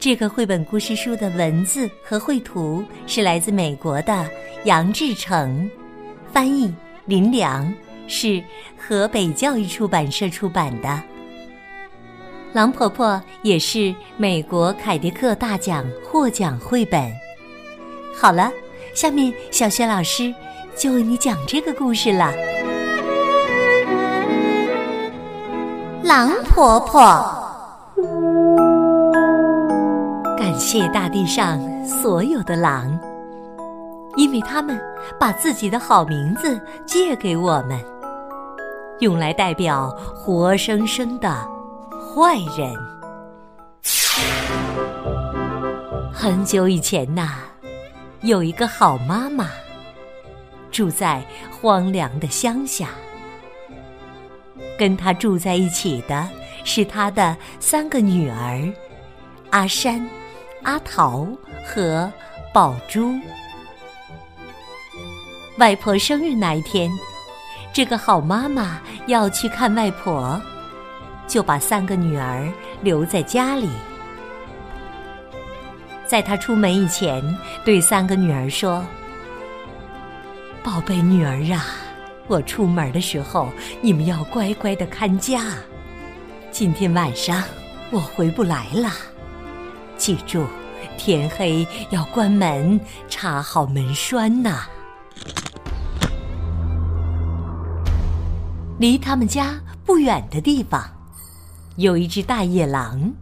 这个绘本故事书的文字和绘图是来自美国的杨志成，翻译林良，是河北教育出版社出版的。《狼婆婆》也是美国凯迪克大奖获奖绘本。好了，下面小雪老师就为你讲这个故事了。狼婆婆。谢大地上所有的狼，因为他们把自己的好名字借给我们，用来代表活生生的坏人。很久以前呐，有一个好妈妈，住在荒凉的乡下，跟她住在一起的是她的三个女儿，阿山。阿桃和宝珠，外婆生日那一天，这个好妈妈要去看外婆，就把三个女儿留在家里。在她出门以前，对三个女儿说：“宝贝女儿啊，我出门的时候，你们要乖乖的看家。今天晚上我回不来了。”记住，天黑要关门，插好门栓呐。离他们家不远的地方，有一只大野狼，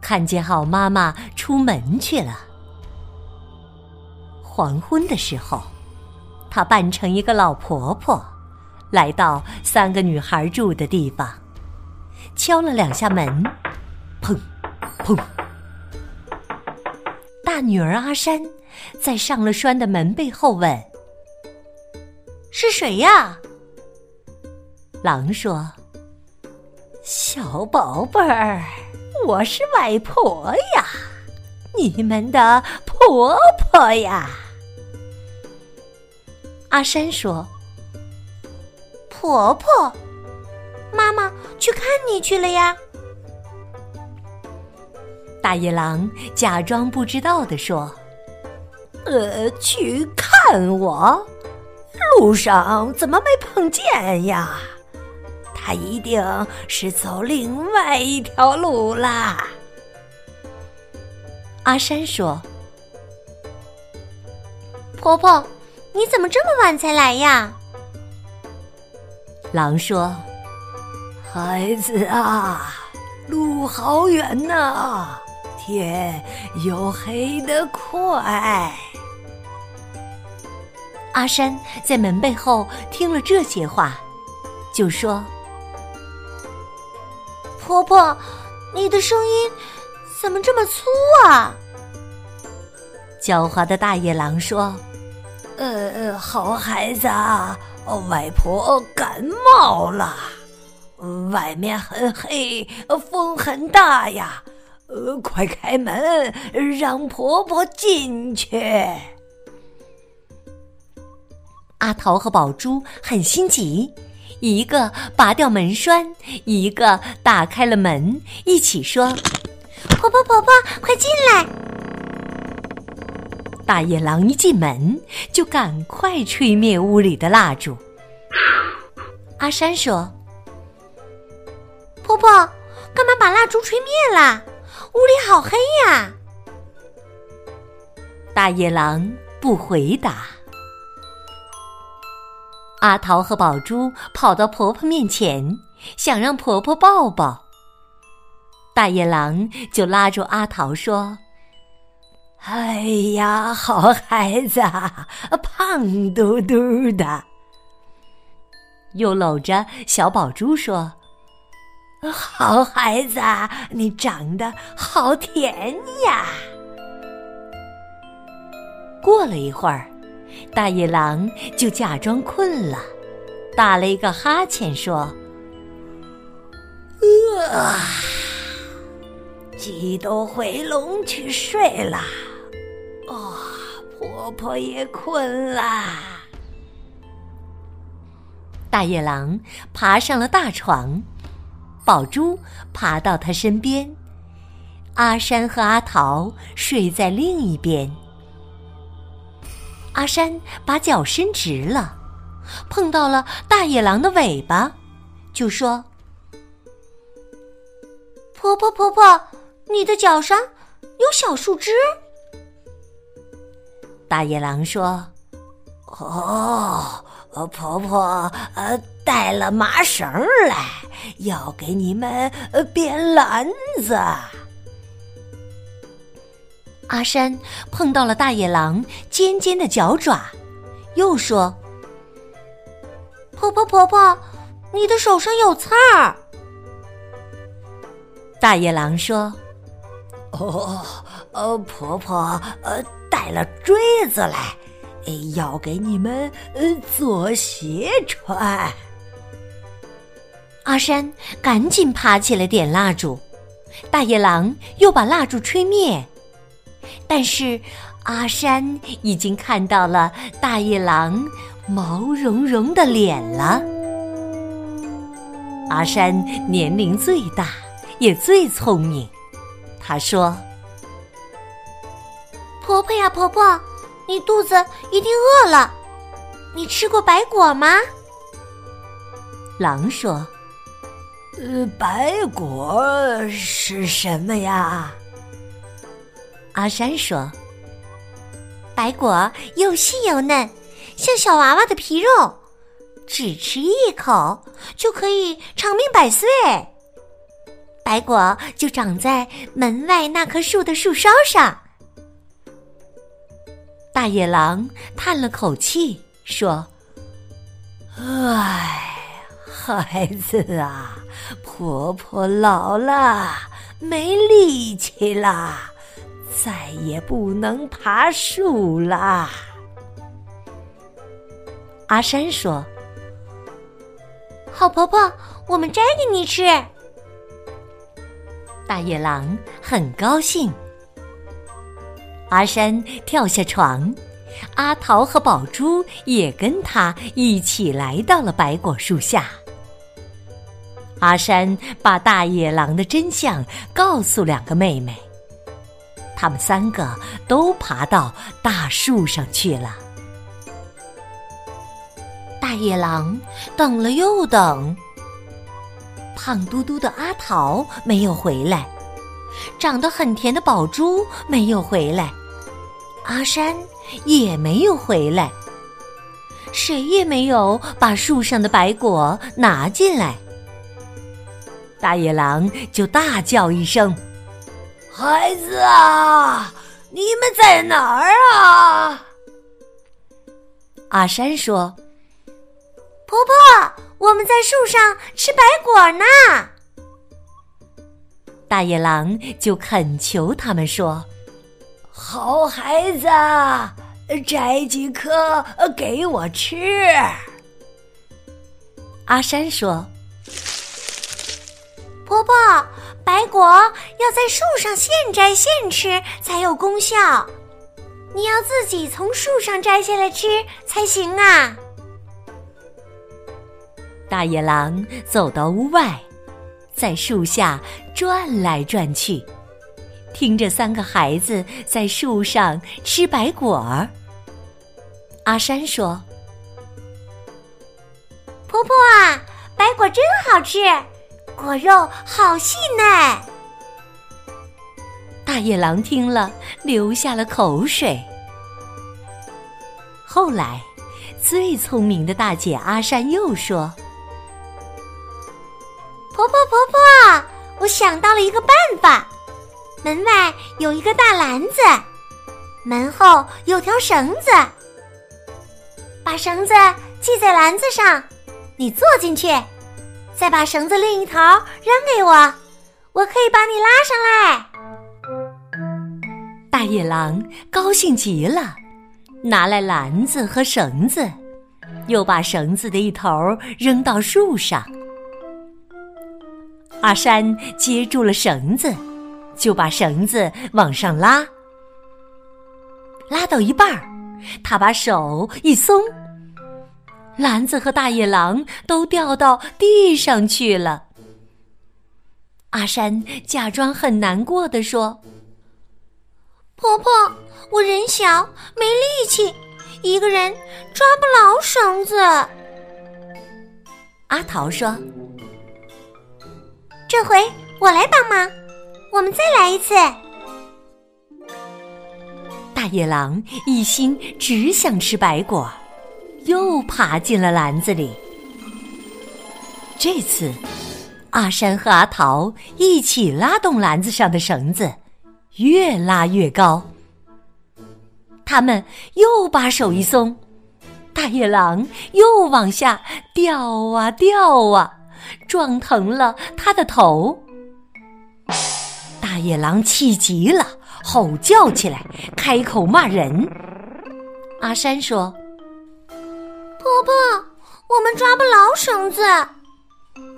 看见好妈妈出门去了。黄昏的时候，他扮成一个老婆婆，来到三个女孩住的地方，敲了两下门，砰，砰。大女儿阿山在上了栓的门背后问：“是谁呀？”狼说：“小宝贝儿，我是外婆呀，你们的婆婆呀。”阿山说：“婆婆，妈妈去看你去了呀。”大野狼假装不知道的说：“呃，去看我，路上怎么没碰见呀？他一定是走另外一条路啦。”阿山说：“婆婆，你怎么这么晚才来呀？”狼说：“孩子啊，路好远呐。”天又黑得快。阿山在门背后听了这些话，就说：“婆婆，你的声音怎么这么粗啊？”狡猾的大野狼说：“呃，好孩子，外婆感冒了，外面很黑，风很大呀。”呃，快开门，让婆婆进去。阿桃和宝珠很心急，一个拔掉门栓，一个打开了门，一起说：“婆婆，婆婆，快进来！”大野狼一进门，就赶快吹灭屋里的蜡烛。阿山说：“婆婆，干嘛把蜡烛吹灭了？”屋里好黑呀！大野狼不回答。阿桃和宝珠跑到婆婆面前，想让婆婆抱抱。大野狼就拉住阿桃说：“哎呀，好孩子，胖嘟嘟的。”又搂着小宝珠说。好孩子，你长得好甜呀！过了一会儿，大野狼就假装困了，打了一个哈欠，说：“饿啊，鸡都回笼去睡了。哦，婆婆也困啦。”大野狼爬上了大床，宝珠爬到他身边，阿山和阿桃睡在另一边。阿山把脚伸直了，碰到了大野狼的尾巴，就说：“婆婆婆婆，你的脚上有小树枝。”大野狼说：“哦。”，婆婆呃带了麻绳来，要给你们呃编篮子。阿山碰到了大野狼尖尖的脚爪，又说：“婆婆婆婆，你的手上有刺儿。”大野狼说：“哦，呃，婆婆呃带了锥子来。”要给你们呃做鞋穿。阿山赶紧爬起来点蜡烛，大野狼又把蜡烛吹灭，但是阿山已经看到了大野狼毛茸茸的脸了。阿山年龄最大，也最聪明，他说：“婆婆呀，婆婆。”你肚子一定饿了，你吃过白果吗？狼说：“呃，白果是什么呀？”阿山说：“白果又细又嫩，像小娃娃的皮肉，只吃一口就可以长命百岁。白果就长在门外那棵树的树梢上。”大野狼叹了口气，说：“唉，孩子啊，婆婆老了，没力气了，再也不能爬树啦。”阿山说：“好婆婆，我们摘给你吃。”大野狼很高兴。阿山跳下床，阿桃和宝珠也跟他一起来到了白果树下。阿山把大野狼的真相告诉两个妹妹，他们三个都爬到大树上去了。大野狼等了又等，胖嘟嘟的阿桃没有回来，长得很甜的宝珠没有回来。阿山也没有回来，谁也没有把树上的白果拿进来。大野狼就大叫一声：“孩子啊，你们在哪儿啊？”阿山说：“婆婆，我们在树上吃白果呢。”大野狼就恳求他们说。好孩子，摘几颗给我吃。阿山说：“婆婆，白果要在树上现摘现吃才有功效，你要自己从树上摘下来吃才行啊。”大野狼走到屋外，在树下转来转去。听着，三个孩子在树上吃白果儿。阿山说：“婆婆啊，白果真好吃，果肉好细嫩。”大野狼听了，流下了口水。后来，最聪明的大姐阿山又说：“婆婆婆婆，我想到了一个办法。”门外有一个大篮子，门后有条绳子，把绳子系在篮子上，你坐进去，再把绳子另一头扔给我，我可以把你拉上来。大野狼高兴极了，拿来篮子和绳子，又把绳子的一头扔到树上。阿山接住了绳子，就把绳子往上拉。拉到一半儿，他把手一松，篮子和大野狼都掉到地上去了。阿山假装很难过的说：“婆婆，我人小没力气，一个人抓不牢绳子。”阿桃说：“这回我来帮忙，我们再来一次。”大野狼一心只想吃白果，又爬进了篮子里。这次。阿山和阿桃一起拉动篮子上的绳子，越拉越高。他们又把手一松，大野狼又往下掉啊掉啊，撞疼了他的头。大野狼气急了，吼叫起来，开口骂人。阿山说：“不，我们抓不牢绳子。”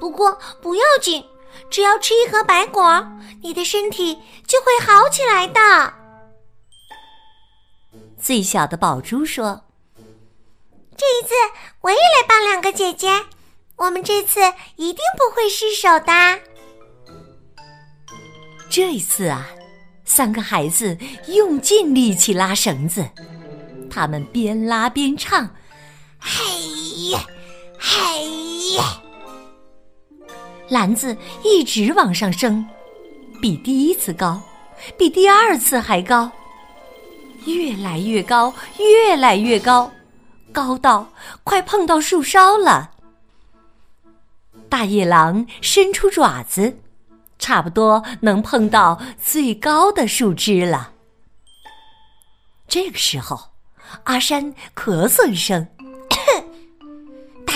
不过不要紧，只要吃一盒白果，你的身体就会好起来的。最小的宝珠说：“这一次我也来帮两个姐姐，我们这次一定不会失手的。”这一次啊，三个孩子用尽力气拉绳子，他们边拉边唱：“嘿呀，嘿呀。”篮子一直往上升，比第一次高，比第二次还高，越来越高，越来越高，高到快碰到树梢了。大野狼伸出爪子，差不多能碰到最高的树枝了。这个时候，阿山咳嗽一声，大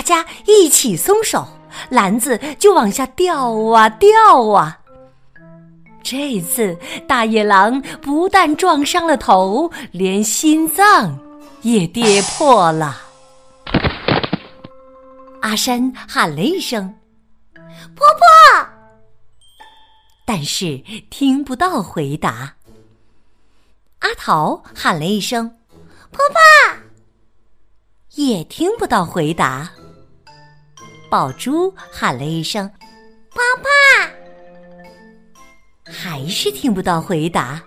家一起松手。篮子就往下掉啊掉啊！这次大野狼不但撞伤了头，连心脏也跌破了。阿山喊了一声：“婆婆！”但是听不到回答。阿桃喊了一声：“婆婆！”也听不到回答。宝珠喊了一声：“爸爸！”还是听不到回答。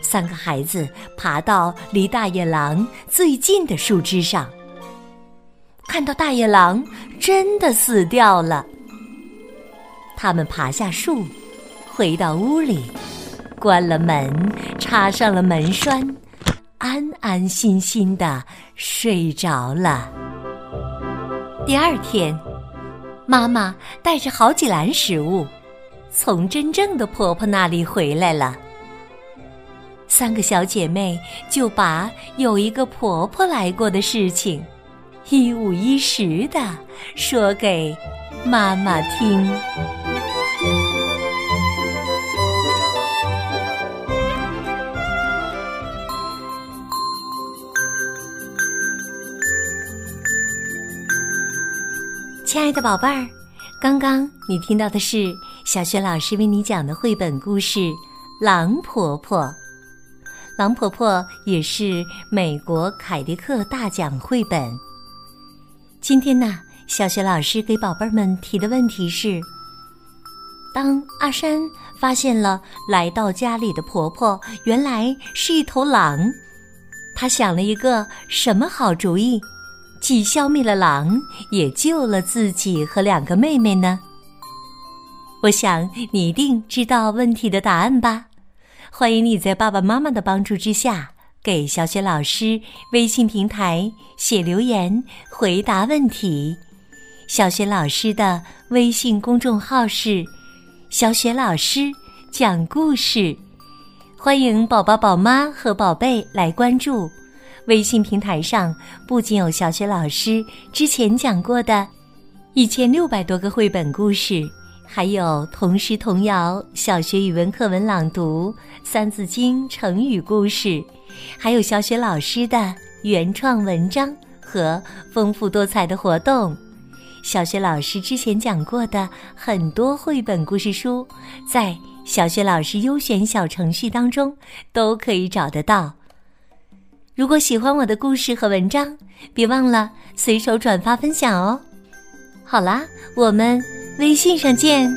三个孩子爬到离大野狼最近的树枝上，看到大野狼真的死掉了。他们爬下树，回到屋里，关了门，插上了门栓，安安心心的睡着了。第二天，妈妈带着好几篮食物，从真正的婆婆那里回来了。三个小姐妹就把有一个婆婆来过的事情，一五一十的说给妈妈听。亲爱的宝贝儿，刚刚你听到的是小雪老师为你讲的绘本故事《狼婆婆》。狼婆婆也是美国凯迪克大奖绘本。今天呢，小雪老师给宝贝们提的问题是：当阿山发现了来到家里的婆婆原来是一头狼，他想了一个什么好主意？既消灭了狼，也救了自己和两个妹妹呢。我想你一定知道问题的答案吧？欢迎你在爸爸妈妈的帮助之下，给小雪老师微信平台写留言回答问题。小雪老师的微信公众号是“小雪老师讲故事”，欢迎宝宝、宝妈和宝贝来关注。微信平台上不仅有小雪老师之前讲过的一千六百多个绘本故事，还有童诗童谣、小学语文课文朗读、三字经、成语故事，还有小雪老师的原创文章和丰富多彩的活动。小雪老师之前讲过的很多绘本故事书，在小雪老师优选小程序当中都可以找得到。如果喜欢我的故事和文章，别忘了随手转发分享哦。好啦，我们微信上见。